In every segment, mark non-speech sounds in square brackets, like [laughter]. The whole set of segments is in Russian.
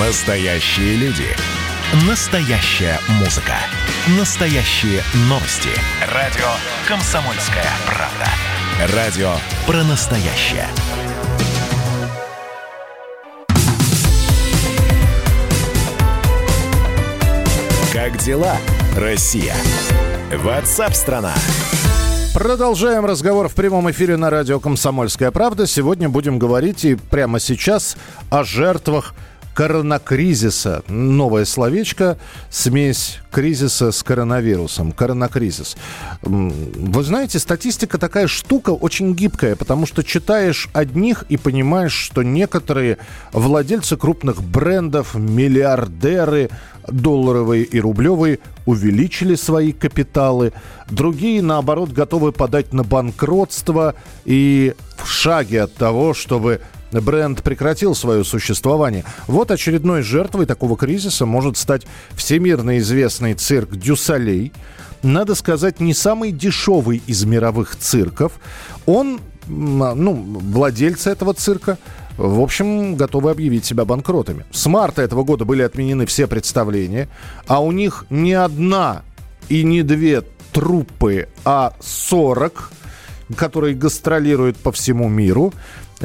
Настоящие люди. Настоящая музыка. Настоящие новости. Радио «Комсомольская правда». Радио про настоящее. Как дела, Россия? Ватсап-страна! Продолжаем разговор в прямом эфире на радио «Комсомольская правда». Сегодня будем говорить и прямо сейчас о жертвах коронакризиса. Новое словечко, смесь кризиса с коронавирусом. Коронакризис. Вы знаете, статистика такая штука очень гибкая, потому что читаешь одних и понимаешь, что некоторые владельцы крупных брендов, миллиардеры, долларовые и рублевые, увеличили свои капиталы. Другие, наоборот, готовы подать на банкротство и в шаге от того, чтобы бренд прекратил свое существование. Вот очередной жертвой такого кризиса может стать всемирно известный цирк «Дюсалей». Надо сказать, не самый дешевый из мировых цирков. Он, ну, владельцы этого цирка, в общем, готовы объявить себя банкротами. С марта этого года были отменены все представления, а у них не одна и не две труппы, а 40, которые гастролируют по всему миру.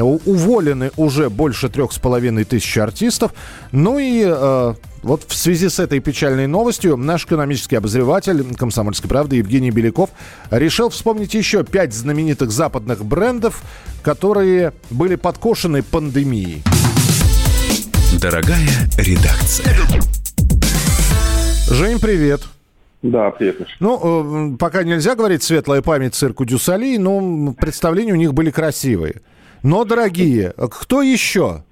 Уволены уже больше трех с половиной тысяч артистов. Ну и э, вот в связи с этой печальной новостью наш экономический обозреватель «Комсомольской правды» Евгений Беляков решил вспомнить еще пять знаменитых западных брендов, которые были подкошены пандемией. Дорогая редакция. Жень, привет. Да, привет. Ну, э, пока нельзя говорить светлая память цирку Дюсали, но представления у них были красивые но дорогие. Кто еще?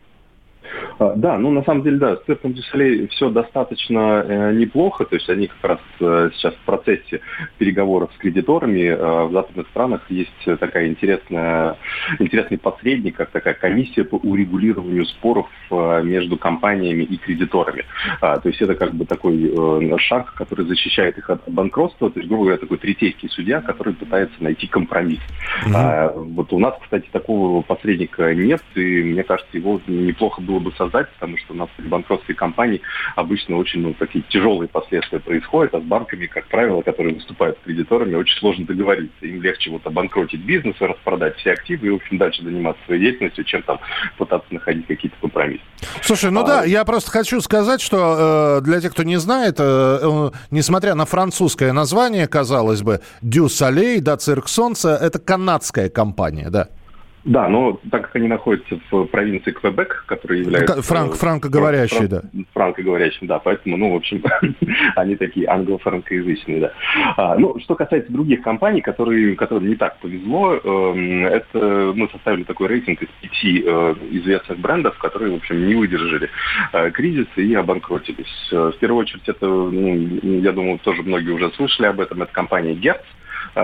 А, да, ну на самом деле, да, с цирком Дюсалей все достаточно э, неплохо, то есть они как раз э, сейчас в процессе переговоров с кредиторами. Э, в западных странах есть такая интересная, интересный посредник, как такая комиссия по урегулированию споров э, между компаниями и кредиторами. А, то есть это как бы такой э, шаг, который защищает их от банкротства, то есть, грубо говоря, такой третейский судья, который пытается найти компромисс. Mm-hmm. А, вот у нас, кстати, такого посредника нет, и мне кажется, его неплохо было бы создать создать, потому что у нас при банкротстве компаний обычно очень ну, такие тяжелые последствия происходят, а с банками, как правило, которые выступают кредиторами, очень сложно договориться. Им легче вот обанкротить бизнес, распродать все активы и, в общем, дальше заниматься своей деятельностью, чем там пытаться находить какие-то компромиссы. Слушай, ну а... да, я просто хочу сказать, что э, для тех, кто не знает, э, э, несмотря на французское название, казалось бы, Дю Солей, да, Цирк Солнца, это канадская компания, да? Да, но так как они находятся в провинции Квебек, которая является... Франк, франкоговорящие, да. Франкоговорящие, да. Поэтому, ну, в общем, [laughs] они такие англо-франкоязычные, да. А, ну, что касается других компаний, которые, которым не так повезло, э, это мы составили такой рейтинг из пяти э, известных брендов, которые, в общем, не выдержали э, кризиса и обанкротились. Э, в первую очередь, это, ну, я думаю, тоже многие уже слышали об этом, это компания Герц,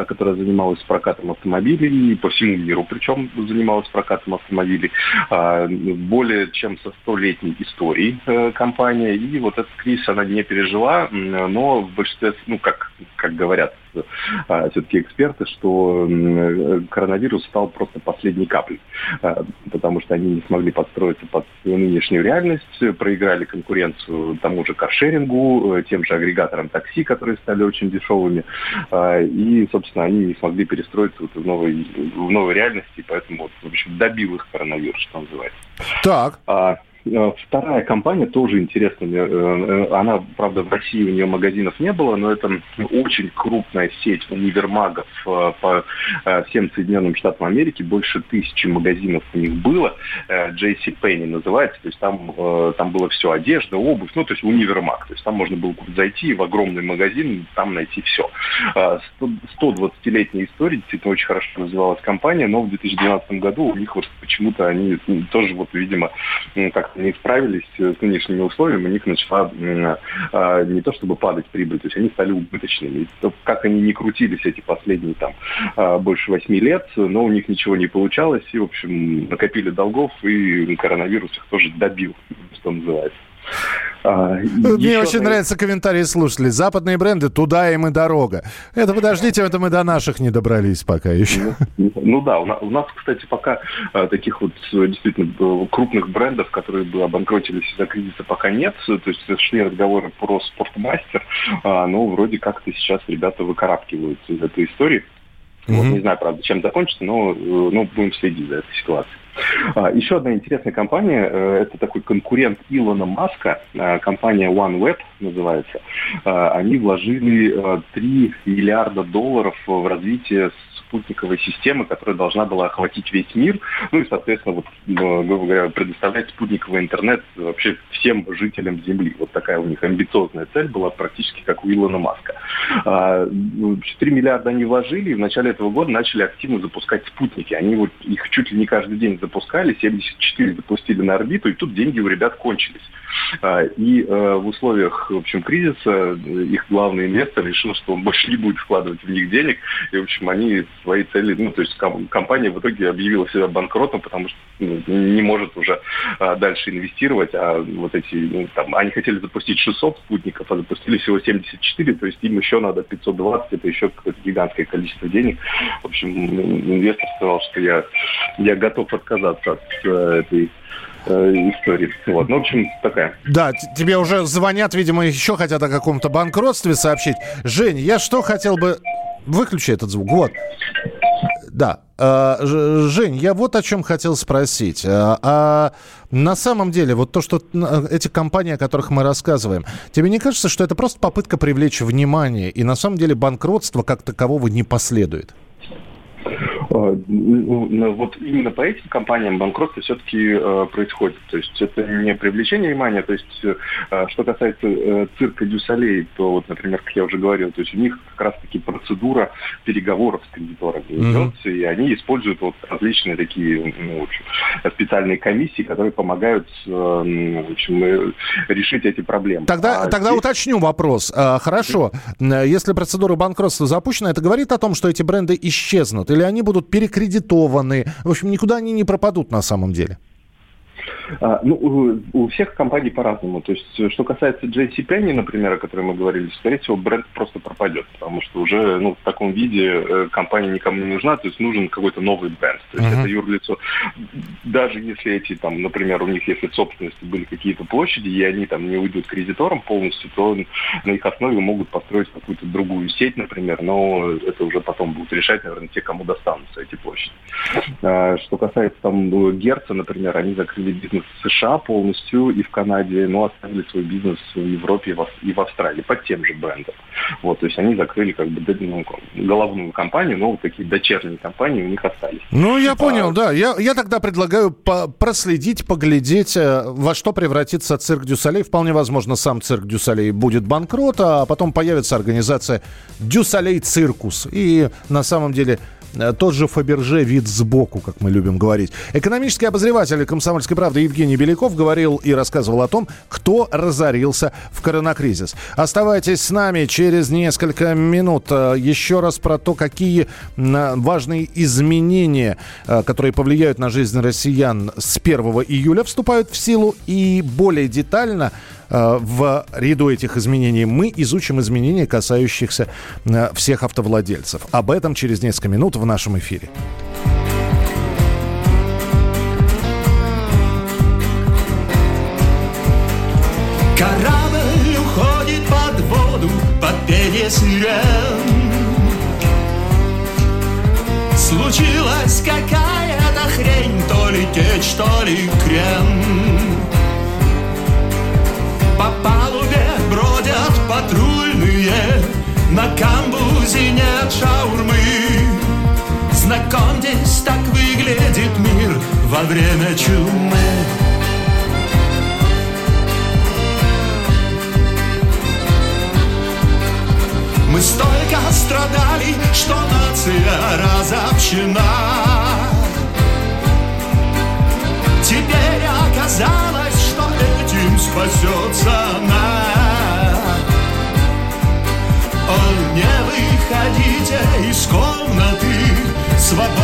которая занималась прокатом автомобилей, по всему миру причем занималась прокатом автомобилей, а, более чем со столетней историей э, компания, и вот этот кризис она не пережила, но в большинстве, ну, как, как говорят а, все-таки эксперты, что коронавирус стал просто последней каплей, потому что они не смогли подстроиться под нынешнюю реальность, проиграли конкуренцию тому же каршерингу, э, тем же агрегаторам такси, которые стали очень дешевыми, и, собственно, они не смогли перестроиться вот в, новой, в новой реальности, поэтому, вот, в общем, добил их коронавирус, что называется. Так. А, Э, вторая компания тоже интересная. Э, э, она, правда, в России у нее магазинов не было, но это очень крупная сеть универмагов по всем Соединенным Штатам Америки. Больше тысячи магазинов у них было. JC Penney называется. То есть там, там было все, одежда, обувь, ну, то есть универмаг. То есть там можно было зайти в огромный магазин, там найти все. 120-летняя история, действительно очень хорошо развивалась компания, но в 2012 году у них вот почему-то они тоже вот, видимо, как не справились с нынешними условиями, у них начала а, не то чтобы падать прибыль, то есть они стали убыточными. Как они не крутились эти последние там а, больше восьми лет, но у них ничего не получалось, и, в общем, накопили долгов, и коронавирус их тоже добил, что называется. А, Мне очень одна... нравятся комментарии слушателей. Западные бренды, туда им и дорога. Это подождите, это мы до наших не добрались пока еще. Ну, ну да, у нас, у нас, кстати, пока а, таких вот действительно крупных брендов, которые бы обанкротились из-за кризиса, пока нет. То есть шли разговоры про спортмастер, а, но вроде как-то сейчас ребята выкарабкиваются из этой истории. Mm-hmm. Вот, не знаю, правда, чем закончится, но э, ну, будем следить за этой ситуацией. А, еще одна интересная компания, э, это такой конкурент Илона Маска, э, компания OneWeb называется. Э, они вложили 3 миллиарда долларов в развитие спутниковой системы, которая должна была охватить весь мир, ну и, соответственно, вот, грубо говоря, предоставлять спутниковый интернет вообще всем жителям Земли. Вот такая у них амбициозная цель была практически как у Илона Маска. 3 а, ну, миллиарда они вложили, и в начале этого года начали активно запускать спутники. Они вот их чуть ли не каждый день запускали, 74 запустили на орбиту, и тут деньги у ребят кончились. А, и э, в условиях, в общем, кризиса их главный инвестор решил, что он больше не будет вкладывать в них денег, и, в общем, они свои цели, ну, то есть компания в итоге объявила себя банкротом, потому что ну, не может уже а, дальше инвестировать, а вот эти, ну, там, они хотели запустить 600 спутников, а запустили всего 74, то есть им еще надо 520, это еще какое-то гигантское количество денег. В общем, инвестор сказал, что я, я готов отказаться от э, этой э, истории. Вот. Ну, в общем, такая. Да, тебе уже звонят, видимо, еще хотят о каком-то банкротстве сообщить. Жень, я что хотел бы... Выключи этот звук. Вот. Да. А, Жень, я вот о чем хотел спросить. А на самом деле, вот то, что эти компании, о которых мы рассказываем, тебе не кажется, что это просто попытка привлечь внимание, и на самом деле банкротство как такового не последует? Э, ну, ну, вот именно по этим компаниям банкротство все-таки э, происходит. То есть это не привлечение внимания. То есть э, что касается цирка Дюсалей, то вот, например, как я уже говорил, то есть у них как раз-таки процедура переговоров с кредиторами ведется, mm-hmm. и они используют вот различные такие ну, специальные комиссии, которые помогают в общем, решить эти проблемы. Тогда, а тогда здесь... уточню вопрос. А, хорошо, если процедура банкротства запущена, это говорит о том, что эти бренды исчезнут, или они будут перекредитованы. В общем, никуда они не пропадут на самом деле. А, ну, у всех компаний по-разному. То есть, что касается JC Penney, например, о которой мы говорили, скорее всего, бренд просто пропадет, потому что уже ну, в таком виде э, компания никому не нужна, то есть нужен какой-то новый бренд. То есть uh-huh. это юрлицо. Даже если эти, там, например, у них, если в собственности были какие-то площади, и они там не уйдут кредиторам полностью, то на их основе могут построить какую-то другую сеть, например, но это уже потом будут решать, наверное, те, кому достанутся эти площади. А, что касается там Герца, например, они закрыли бизнес в США полностью и в Канаде, но оставили свой бизнес в Европе и в Австралии под тем же брендом. Вот, то есть они закрыли как бы ну, головную компанию, но вот такие дочерние компании у них остались. Ну, я понял, а, да. Я, я тогда предлагаю по проследить, поглядеть, э, во что превратится цирк Дю Солей. Вполне возможно, сам цирк Дю Солей будет банкрот, а потом появится организация Дю Солей Circus. И на самом деле тот же Фаберже вид сбоку, как мы любим говорить. Экономический обозреватель «Комсомольской правды» Евгений Беляков говорил и рассказывал о том, кто разорился в коронакризис. Оставайтесь с нами через несколько минут. Э, еще раз про то, какие важные изменения, э, которые повлияют на жизнь россиян с 1 июля, вступают в силу. И более детально Э, в ряду этих изменений мы изучим изменения, касающихся э, всех автовладельцев. Об этом через несколько минут в нашем эфире. Корабль уходит под воду, под пение сирен. Случилась какая-то хрень, то ли течь, то ли крем. На камбузе нет шаурмы. Знакомьтесь, так выглядит мир Во время чумы. Мы столько страдали, что нация разобщена. Теперь оказалось, этим спасется она. О, не выходите из комнаты, свобода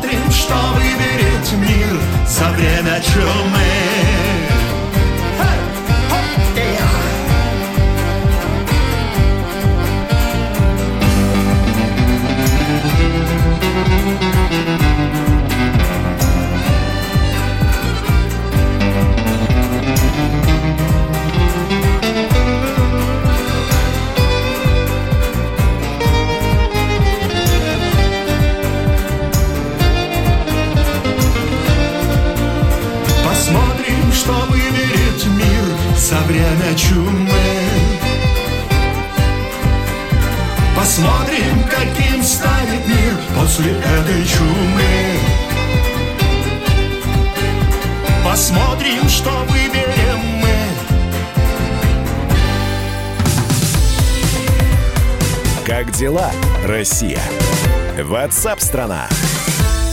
Посмотрим, что выберет мир за время чумы. Ватсап-страна!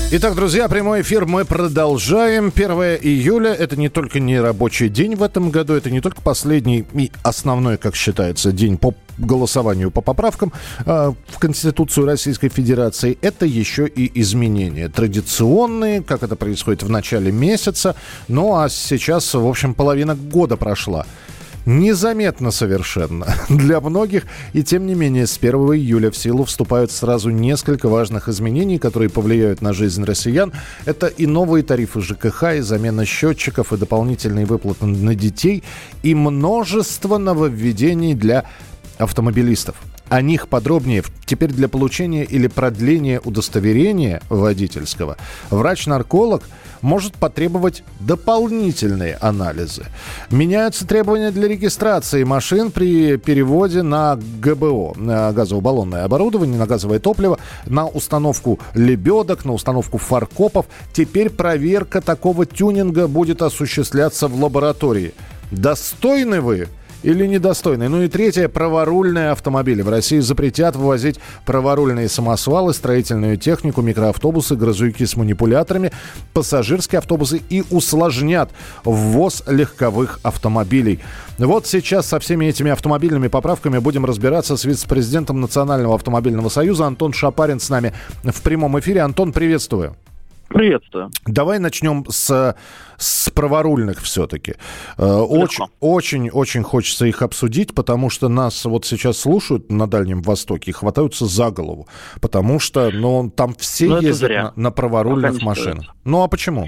Итак, друзья, прямой эфир мы продолжаем. 1 июля – это не только не рабочий день в этом году, это не только последний и основной, как считается, день по голосованию по поправкам э, в Конституцию Российской Федерации. Это еще и изменения традиционные, как это происходит в начале месяца. Ну а сейчас, в общем, половина года прошла незаметно совершенно [laughs] для многих. И тем не менее, с 1 июля в силу вступают сразу несколько важных изменений, которые повлияют на жизнь россиян. Это и новые тарифы ЖКХ, и замена счетчиков, и дополнительные выплаты на детей, и множество нововведений для автомобилистов. О них подробнее. Теперь для получения или продления удостоверения водительского врач-нарколог может потребовать дополнительные анализы. Меняются требования для регистрации машин при переводе на ГБО, на газово-баллонное оборудование, на газовое топливо, на установку лебедок, на установку фаркопов. Теперь проверка такого тюнинга будет осуществляться в лаборатории. Достойны вы или недостойные. Ну и третье, праворульные автомобили. В России запретят вывозить праворульные самосвалы, строительную технику, микроавтобусы, грузовики с манипуляторами, пассажирские автобусы и усложнят ввоз легковых автомобилей. Вот сейчас со всеми этими автомобильными поправками будем разбираться с вице-президентом Национального автомобильного союза Антон Шапарин с нами в прямом эфире. Антон, приветствую. Приветствую. Давай начнем с, с праворульных все-таки. Очень, очень, очень хочется их обсудить, потому что нас вот сейчас слушают на Дальнем Востоке и хватаются за голову. Потому что ну, там все Но это ездят на, на праворульных машинах. Ну а почему?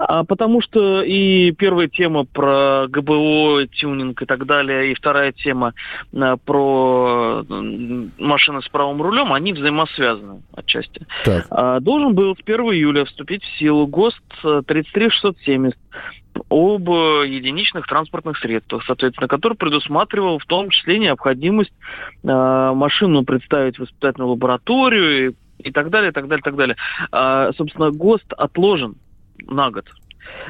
А, потому что и первая тема про ГБО, тюнинг и так далее, и вторая тема а, про машины с правым рулем, они взаимосвязаны отчасти. Так. А, Должен был с 1 июля вступить в силу ГОСТ э, 33670 об э, единичных транспортных средствах, соответственно, который предусматривал в том числе необходимость э, машину представить в испытательную лабораторию и, и так далее, и так далее, и так далее. А, собственно, ГОСТ отложен на год.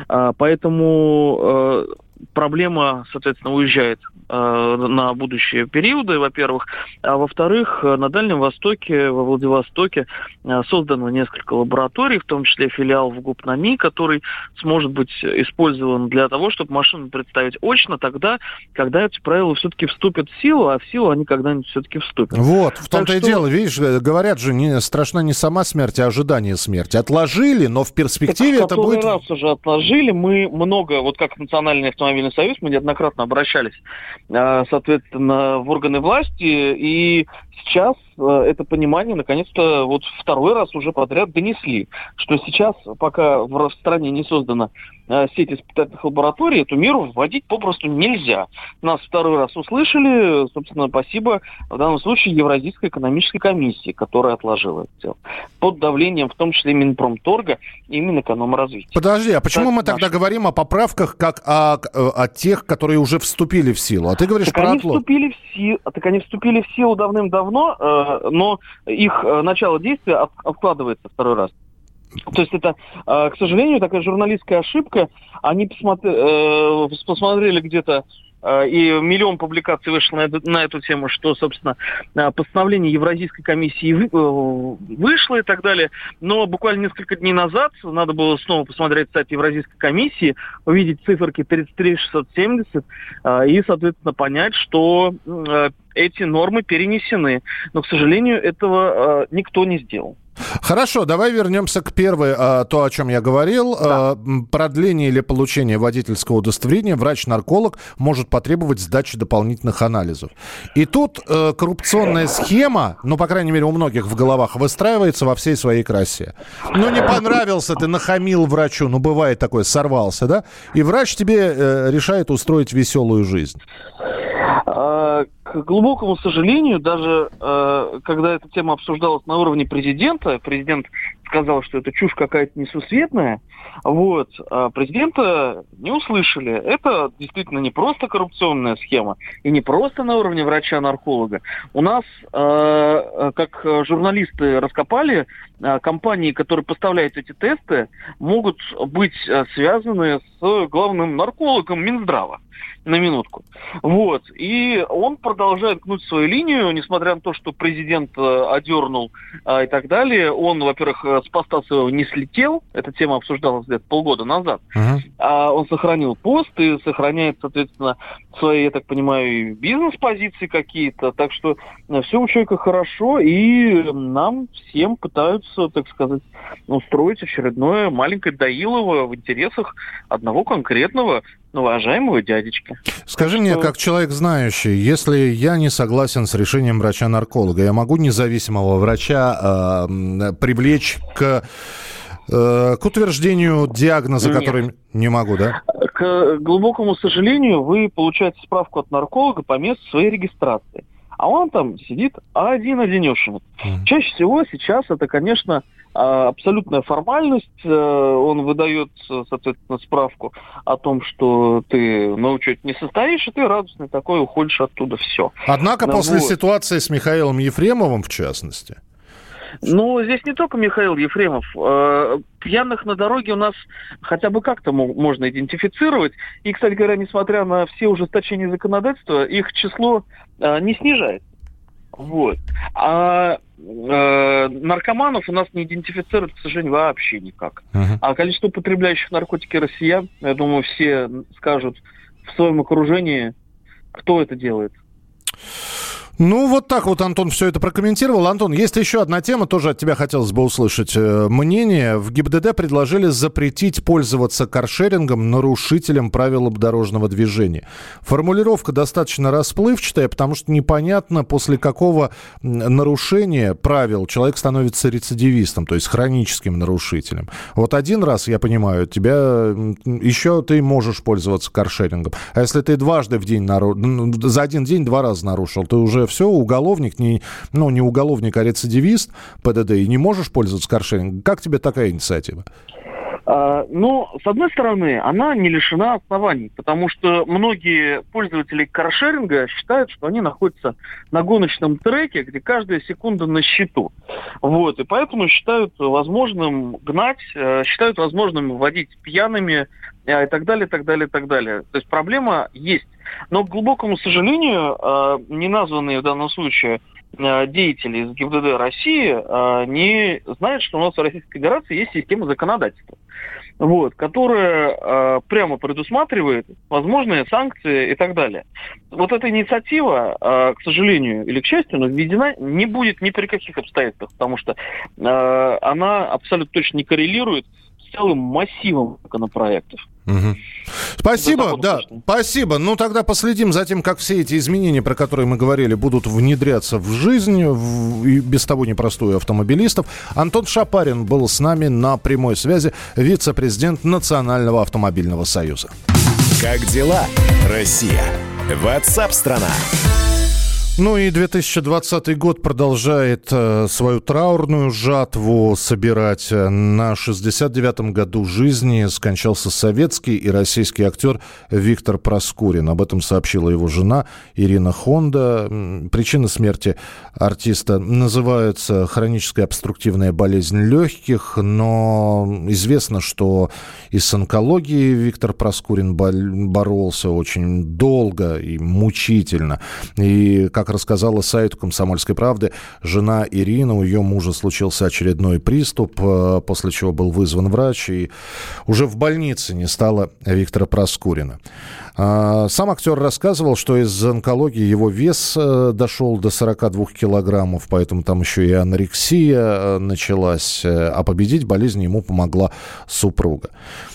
А, поэтому э, проблема, соответственно, уезжает э, на будущие периоды, во-первых. А во-вторых, на Дальнем Востоке, во Владивостоке э, создано несколько лабораторий, в том числе филиал в ГУПНАМИ, который сможет быть использован для того, чтобы машину представить очно тогда, когда эти правила все-таки вступят в силу, а в силу они когда-нибудь все-таки вступят. Вот, в том-то и что- дело, видишь, э, говорят же, не, страшна не сама смерть, а ожидание смерти. Отложили, но в перспективе Так, это будет... раз уже отложили. Мы много, вот как Национальный автомобильный союз, мы неоднократно обращались, э, соответственно, в органы власти, и сейчас э, это понимание наконец-то вот второй раз уже подряд донесли, что сейчас, пока в стране не создана э, сеть испытательных лабораторий, эту меру вводить попросту нельзя. Нас второй раз услышали, собственно, спасибо в данном случае Евразийской экономической комиссии, которая отложила это дело. Под давлением, в том числе Минпромторга и Минэкономразвития. Подожди, а почему Так, мы тогда наш. говорим о поправках как о, о тех, которые уже вступили в силу? А ты говоришь Так про они отлог. вступили в силу, так они вступили в силу давным-давно, э, но их э, начало действия от- откладывается второй раз. То есть это, э, к сожалению, такая журналистская ошибка. Они посмотр- э, посмотрели где-то и миллион публикаций вышло на эту, на эту тему, что, собственно, постановление Евразийской комиссии вышло и так далее. Но буквально несколько дней назад надо было снова посмотреть сайт Евразийской комиссии, увидеть циферки 33670 и, соответственно, понять, что эти нормы перенесены. Но, к сожалению, этого никто не сделал. Хорошо, давай вернемся к первой, а, то, о чем я говорил. Да. А, продление или получение водительского удостоверения врач-нарколог может потребовать сдачи дополнительных анализов. И тут э, коррупционная схема, ну, по крайней мере, у многих в головах выстраивается во всей своей красе. Ну, не понравился, ты нахамил врачу, ну, бывает такое, сорвался, да? И врач тебе э, решает устроить веселую жизнь. К глубокому сожалению, даже э, когда эта тема обсуждалась на уровне президента, президент сказал, что это чушь какая-то несусветная, вот, а президента не услышали. Это действительно не просто коррупционная схема, и не просто на уровне врача-нарколога. У нас, э, как журналисты раскопали, э, компании, которые поставляют эти тесты, могут быть э, связаны с главным наркологом Минздрава на минутку. Вот. И он продолжает гнуть свою линию, несмотря на то, что президент э, одернул а, и так далее. Он, во-первых, э, с поста своего не слетел. Эта тема обсуждалась где-то полгода назад. Uh-huh. А он сохранил пост и сохраняет, соответственно, свои, я так понимаю, бизнес-позиции какие-то. Так что э, все у человека хорошо, и нам всем пытаются, так сказать, устроить очередное маленькое Доилово в интересах одного конкретного уважаемого дядечки. Скажи что... мне, как человек знающий, если я не согласен с решением врача-нарколога, я могу независимого врача э, привлечь к э, к утверждению диагноза, Нет. который не могу, да? К глубокому сожалению, вы получаете справку от нарколога по месту своей регистрации а он там сидит один-одинешенек. Mm-hmm. Чаще всего сейчас это, конечно, абсолютная формальность. Э, он выдает, соответственно, справку о том, что ты на учете не состоишь, и ты радостный такой уходишь оттуда. Все. Однако ну, после вот. ситуации с Михаилом Ефремовым, в частности, ну, здесь не только Михаил Ефремов. Э, пьяных на дороге у нас хотя бы как-то можно идентифицировать. И, кстати говоря, несмотря на все ужесточения законодательства, их число э, не снижается. Вот. А э, наркоманов у нас не идентифицируют, к сожалению, вообще никак. Uh-huh. А количество употребляющих наркотики россиян, я думаю, все скажут в своем окружении, кто это делает. Ну, вот так вот Антон все это прокомментировал. Антон, есть еще одна тема, тоже от тебя хотелось бы услышать э, мнение. В ГИБДД предложили запретить пользоваться каршерингом нарушителям правил дорожного движения. Формулировка достаточно расплывчатая, потому что непонятно, после какого нарушения правил человек становится рецидивистом, то есть хроническим нарушителем. Вот один раз, я понимаю, тебя еще ты можешь пользоваться каршерингом. А если ты дважды в день, нару... за один день два раза нарушил, ты уже все, уголовник, не, ну, не уголовник, а рецидивист ПДД, и не можешь пользоваться каршерингом. Как тебе такая инициатива? А, ну, с одной стороны, она не лишена оснований, потому что многие пользователи каршеринга считают, что они находятся на гоночном треке, где каждая секунда на счету. Вот, и поэтому считают возможным гнать, э, считают возможным водить пьяными э, и так далее, и так далее, и так далее. То есть проблема есть. Но, к глубокому сожалению, э, не названные в данном случае э, деятели из ГИБДД России э, не знают, что у нас в Российской Федерации есть система законодательства, вот, которая прямо предусматривает возможные санкции и так далее. Вот эта инициатива, к сожалению или к счастью, но введена не будет ни при каких обстоятельствах, потому что она абсолютно точно не коррелирует с целым массивом законопроектов. Угу. Спасибо, да, спасибо. Ну, тогда последим за тем, как все эти изменения, про которые мы говорили, будут внедряться в жизнь, в, и без того непростую автомобилистов. Антон Шапарин был с нами на прямой связи, вице-президент Национального автомобильного союза. Как дела, Россия? Ватсап-страна! Ну и 2020 год продолжает э, свою траурную жатву собирать. На 69-м году жизни скончался советский и российский актер Виктор Проскурин. Об этом сообщила его жена Ирина Хонда. Причина смерти артиста называется хроническая обструктивная болезнь легких, но известно, что и с онкологией Виктор Проскурин боролся очень долго и мучительно. И, как рассказала сайту «Комсомольской правды», жена Ирина, у ее мужа случился очередной приступ, э, после чего был вызван врач, и уже в больнице не стало Виктора Проскурина. А, сам актер рассказывал, что из онкологии его вес э, дошел до 42 килограммов, поэтому там еще и анорексия э, началась, а победить болезнь ему помогла супруга.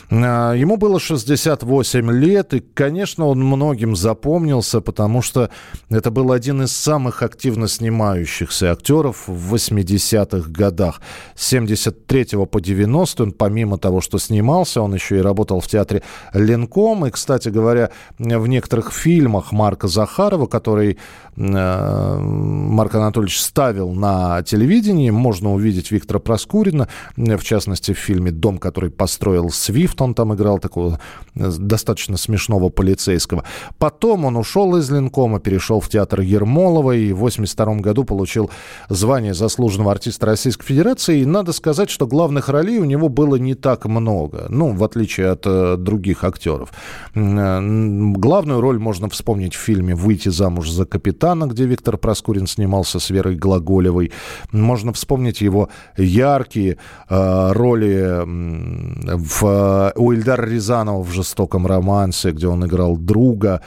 А, ему было 68 лет, и, конечно, он многим запомнился, потому что это был один из самых активно снимающихся актеров в 80-х годах. С 73 по 90 он, помимо того, что снимался, он еще и работал в театре Ленком. И, кстати говоря, в некоторых фильмах Марка Захарова, который э, Марк Анатольевич ставил на телевидении, можно увидеть Виктора Проскурина, в частности, в фильме «Дом, который построил Свифт», он там играл такого э, достаточно смешного полицейского. Потом он ушел из Ленкома, перешел в театр Ермолова и в 1982 году получил звание заслуженного артиста Российской Федерации. И надо сказать, что главных ролей у него было не так много, ну, в отличие от э, других актеров. Э, главную роль можно вспомнить в фильме «Выйти замуж за капитана», где Виктор Проскурин снимался с Верой Глаголевой. Можно вспомнить его яркие э, роли в у Ильдара Рязанова в «Жестоком романсе», где он играл друга,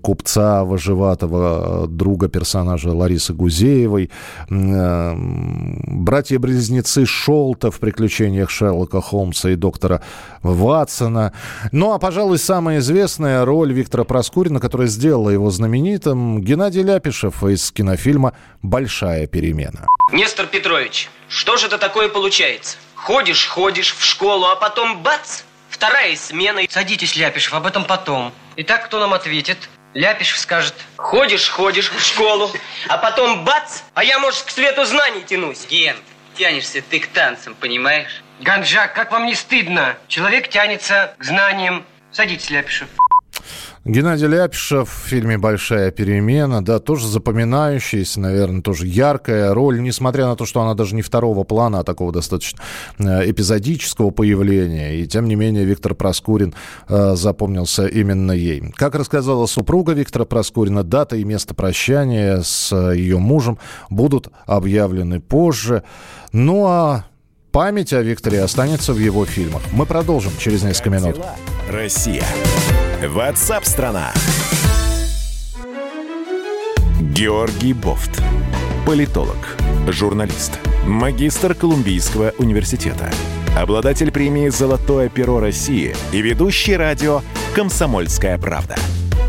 купца Вожеватого, друга персонажа Ларисы Гузеевой, э, братья-близнецы Шолта в «Приключениях Шерлока Холмса» и доктора Ватсона. Ну, а, пожалуй, самая известная роль Виктора Проскурина, которая сделала его знаменитым, Геннадий Ляпишев из кинофильма «Большая перемена». Нестор Петрович, что же это такое получается? Ходишь, ходишь в школу, а потом бац! Вторая смена. Садитесь, Ляпишев, об этом потом. Итак, кто нам ответит? Ляпишев скажет. Ходишь, ходишь в школу, а потом бац, а я, может, к свету знаний тянусь. Ген, тянешься ты к танцам, понимаешь? Ганджак, как вам не стыдно? Человек тянется к знаниям. Садитесь, Ляпишев. Геннадий Ляпишев в фильме «Большая перемена», да, тоже запоминающаяся, наверное, тоже яркая роль, несмотря на то, что она даже не второго плана, а такого достаточно э, эпизодического появления. И, тем не менее, Виктор Проскурин э, запомнился именно ей. Как рассказала супруга Виктора Проскурина, дата и место прощания с э, ее мужем будут объявлены позже. Ну а память о Викторе останется в его фильмах. Мы продолжим через несколько минут. Россия. Ватсап-страна! Георгий Бофт. Политолог, журналист, магистр Колумбийского университета, обладатель премии «Золотое перо России» и ведущий радио «Комсомольская правда».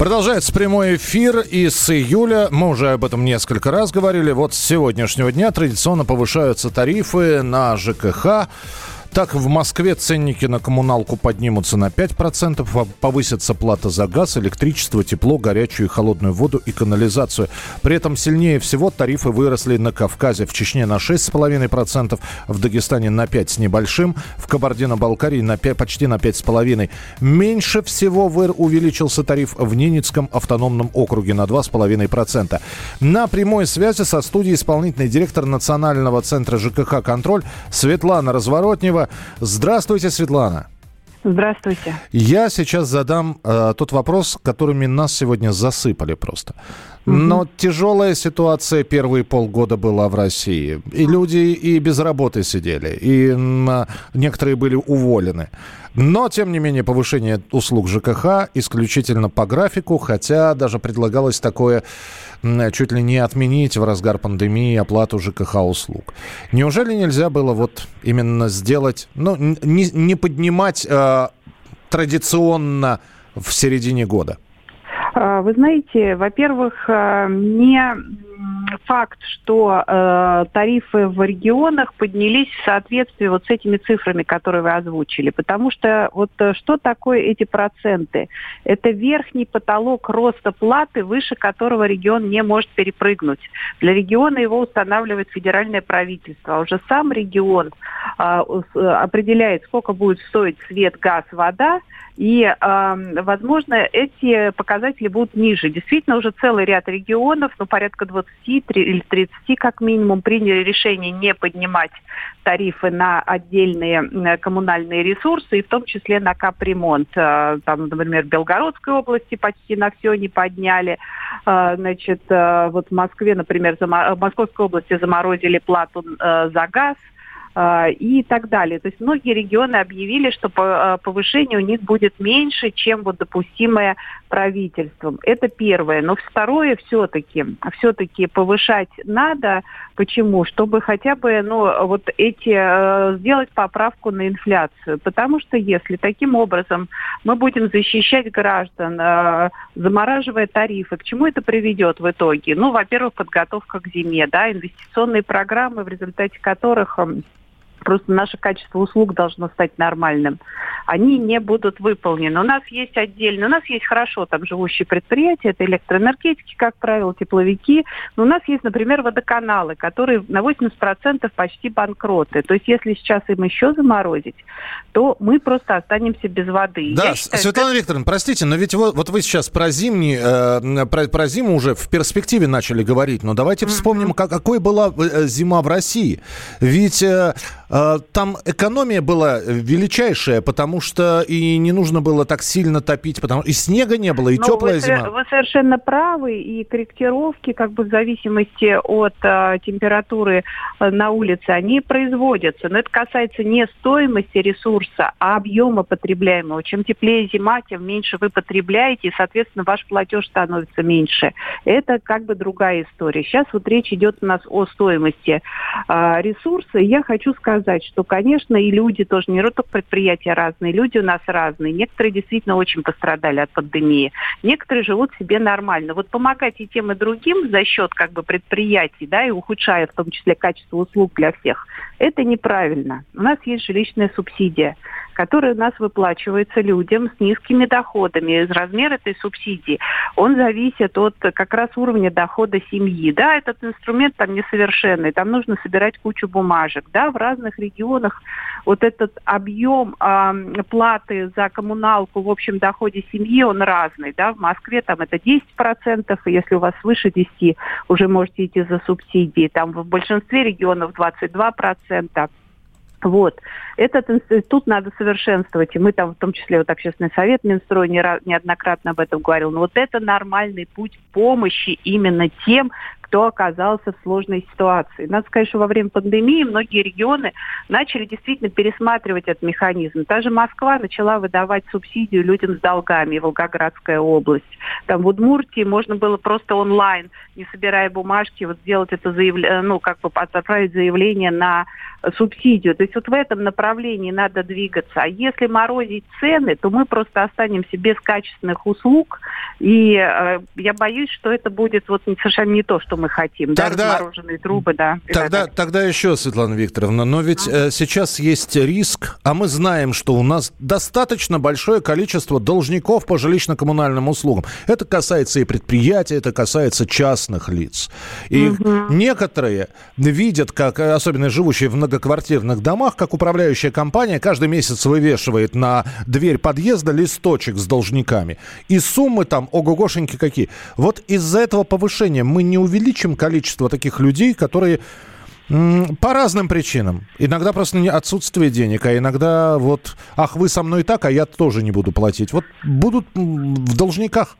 Продолжается прямой эфир и с июля, мы уже об этом несколько раз говорили, вот с сегодняшнего дня традиционно повышаются тарифы на ЖКХ. Так, в Москве ценники на коммуналку поднимутся на 5%, повысится плата за газ, электричество, тепло, горячую и холодную воду и канализацию. При этом сильнее всего тарифы выросли на Кавказе. В Чечне на 6,5%, в Дагестане на 5 с небольшим, в Кабардино-Балкарии на 5, почти на 5,5%. Меньше всего выр увеличился тариф в Ненецком автономном округе на 2,5%. На прямой связи со студией исполнительный директор Национального центра ЖКХ «Контроль» Светлана Разворотнева. Здравствуйте, Светлана. Здравствуйте. Я сейчас задам э, тот вопрос, которыми нас сегодня засыпали просто. Но тяжелая ситуация первые полгода была в России. И люди и без работы сидели, и некоторые были уволены. Но, тем не менее, повышение услуг ЖКХ исключительно по графику, хотя даже предлагалось такое чуть ли не отменить в разгар пандемии оплату ЖКХ услуг. Неужели нельзя было вот именно сделать, ну, не, не поднимать э, традиционно в середине года? А, вы знаете, во-первых, э, не факт, что э, тарифы в регионах поднялись в соответствии вот с этими цифрами, которые вы озвучили. Потому что вот э, что такое эти проценты? Это верхний потолок роста платы, выше которого регион не может перепрыгнуть. Для региона его устанавливает федеральное правительство. А уже сам регион э, определяет, сколько будет стоить свет, газ, вода, и, э, возможно, эти показатели будут ниже. Действительно, уже целый ряд регионов, ну, порядка 20 или 30 как минимум, приняли решение не поднимать тарифы на отдельные коммунальные ресурсы, и в том числе на капремонт. Э, там, например, в Белгородской области почти на все не подняли. Э, значит, э, вот в Москве, например, в Московской области заморозили плату за газ – а, и так далее. То есть многие регионы объявили, что а, повышение у них будет меньше, чем вот допустимое правительством. Это первое. Но второе все-таки, все-таки повышать надо. Почему? Чтобы хотя бы, ну, вот эти, э, сделать поправку на инфляцию. Потому что если таким образом мы будем защищать граждан, замораживая тарифы, к чему это приведет в итоге? Ну, во-первых, подготовка к зиме, да, инвестиционные программы, в результате которых просто наше качество услуг должно стать нормальным, они не будут выполнены. У нас есть отдельно, у нас есть хорошо там живущие предприятия, это электроэнергетики, как правило, тепловики, но у нас есть, например, водоканалы, которые на 80% почти банкроты. То есть если сейчас им еще заморозить, то мы просто останемся без воды. Да, считаю, Светлана что... Викторовна, простите, но ведь вот, вот вы сейчас про зимний, э, про, про зиму уже в перспективе начали говорить, но давайте вспомним, как, какой была э, зима в России. Ведь э, там экономия была величайшая, потому что и не нужно было так сильно топить, потому и снега не было, и но теплая вы, зима. Вы совершенно правы, и корректировки, как бы в зависимости от э, температуры э, на улице, они производятся. Но это касается не стоимости ресурса, а объема потребляемого. Чем теплее зима, тем меньше вы потребляете, и, соответственно, ваш платеж становится меньше. Это как бы другая история. Сейчас вот речь идет у нас о стоимости э, ресурса. И я хочу сказать, что, конечно, и люди тоже, не только предприятия разные, люди у нас разные. Некоторые действительно очень пострадали от пандемии. Некоторые живут себе нормально. Вот помогать и тем, и другим за счет как бы предприятий, да, и ухудшая в том числе качество услуг для всех, это неправильно. У нас есть жилищная субсидия который у нас выплачивается людям с низкими доходами. Размер этой субсидии, он зависит от как раз уровня дохода семьи. Да, этот инструмент там несовершенный, там нужно собирать кучу бумажек. Да, в разных регионах вот этот объем э, платы за коммуналку в общем доходе семьи, он разный. Да, в Москве там это 10%, и если у вас выше 10, уже можете идти за субсидии. Там в большинстве регионов 22%. Вот. Этот институт надо совершенствовать. И мы там, в том числе, вот общественный совет Минстрой не, неоднократно об этом говорил. Но вот это нормальный путь помощи именно тем, кто оказался в сложной ситуации. Надо сказать, что во время пандемии многие регионы начали действительно пересматривать этот механизм. Та же Москва начала выдавать субсидию людям с долгами, Волгоградская область. Там в Удмуртии можно было просто онлайн, не собирая бумажки, вот сделать это заявление, ну, как бы отправить заявление на субсидию. То есть вот в этом направлении надо двигаться. А если морозить цены, то мы просто останемся без качественных услуг. И э, я боюсь, что это будет вот совершенно не то, что мы хотим. Тогда, да, размороженные трубы, да. Тогда, тогда еще, Светлана Викторовна, но ведь а? э, сейчас есть риск, а мы знаем, что у нас достаточно большое количество должников по жилищно-коммунальным услугам. Это касается и предприятий, это касается частных лиц. И угу. некоторые видят, как, особенно живущие в многоквартирных домах, как управляющая компания каждый месяц вывешивает на дверь подъезда листочек с должниками. И суммы там, ого-гошеньки какие. Вот из-за этого повышения мы не увеличим количество таких людей, которые по разным причинам. Иногда просто отсутствие денег, а иногда вот, ах, вы со мной так, а я тоже не буду платить. Вот будут в должниках.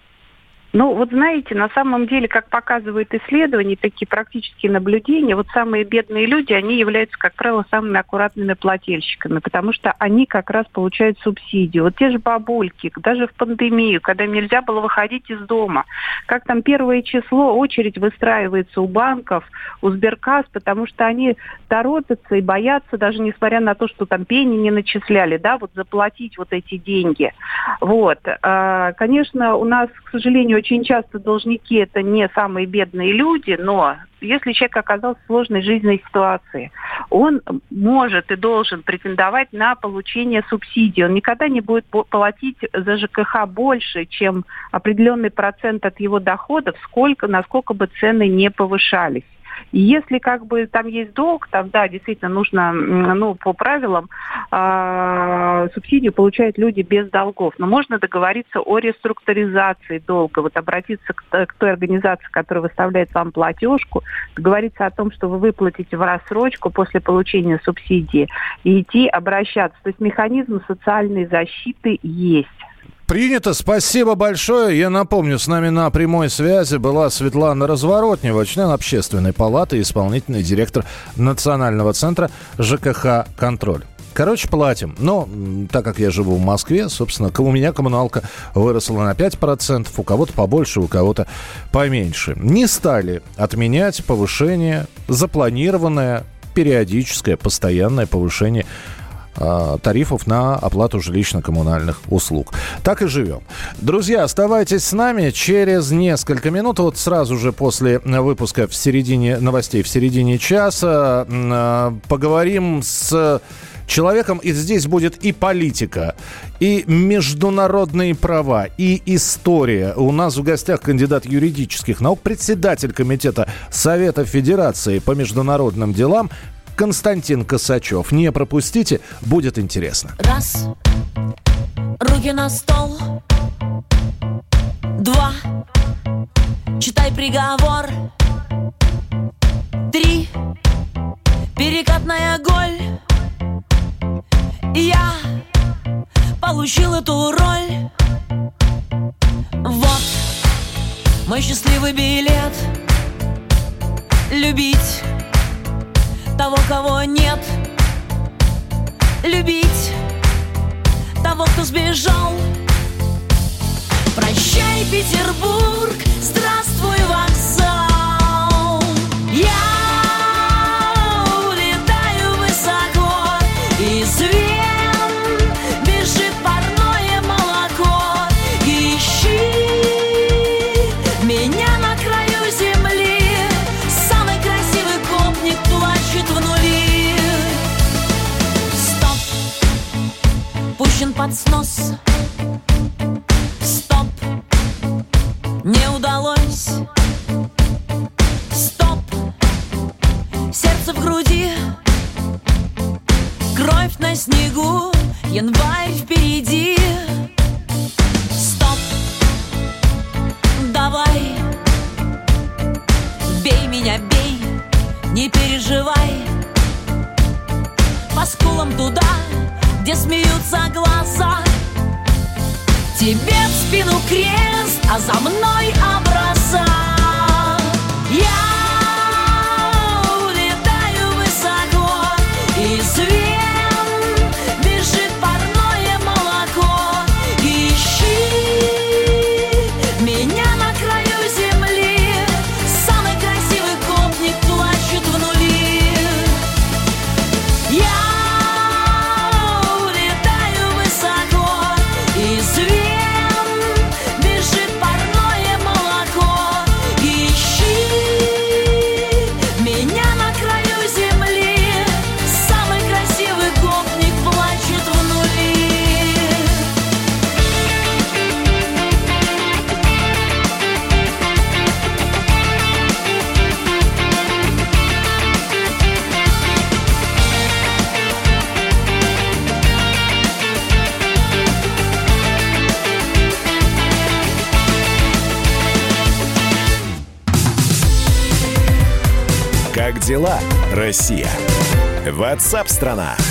Ну, вот знаете, на самом деле, как показывают исследования, такие практические наблюдения, вот самые бедные люди, они являются, как правило, самыми аккуратными плательщиками, потому что они как раз получают субсидию. Вот те же бабульки, даже в пандемию, когда нельзя было выходить из дома, как там первое число, очередь выстраивается у банков, у Сберкасс, потому что они торопятся и боятся, даже несмотря на то, что там пени не начисляли, да, вот заплатить вот эти деньги. Вот. А, конечно, у нас, к сожалению, очень часто должники это не самые бедные люди, но если человек оказался в сложной жизненной ситуации, он может и должен претендовать на получение субсидий. Он никогда не будет платить за ЖКХ больше, чем определенный процент от его доходов, сколько, насколько бы цены не повышались. Если как бы там есть долг, там да, действительно нужно, ну, по правилам э, субсидию получают люди без долгов. Но можно договориться о реструктуризации долга, вот обратиться к, к той организации, которая выставляет вам платежку, договориться о том, что вы выплатите в рассрочку после получения субсидии и идти обращаться. То есть механизм социальной защиты есть. Принято. Спасибо большое. Я напомню, с нами на прямой связи была Светлана Разворотнева, член общественной палаты и исполнительный директор Национального центра ЖКХ «Контроль». Короче, платим. Но так как я живу в Москве, собственно, у меня коммуналка выросла на 5%, у кого-то побольше, у кого-то поменьше. Не стали отменять повышение, запланированное периодическое, постоянное повышение тарифов на оплату жилищно-коммунальных услуг. Так и живем. Друзья, оставайтесь с нами. Через несколько минут, вот сразу же после выпуска в середине новостей, в середине часа, э, поговорим с человеком, и здесь будет и политика, и международные права, и история. У нас в гостях кандидат юридических наук, председатель комитета Совета Федерации по международным делам Константин Косачев. Не пропустите, будет интересно. Раз, руки на стол. Два, читай приговор. Три, перекатная голь. Я получил эту роль. Вот мой счастливый билет. Любить того, кого нет. Любить того, кто сбежал. Прощай, Петербург, Ватсап-страна! страна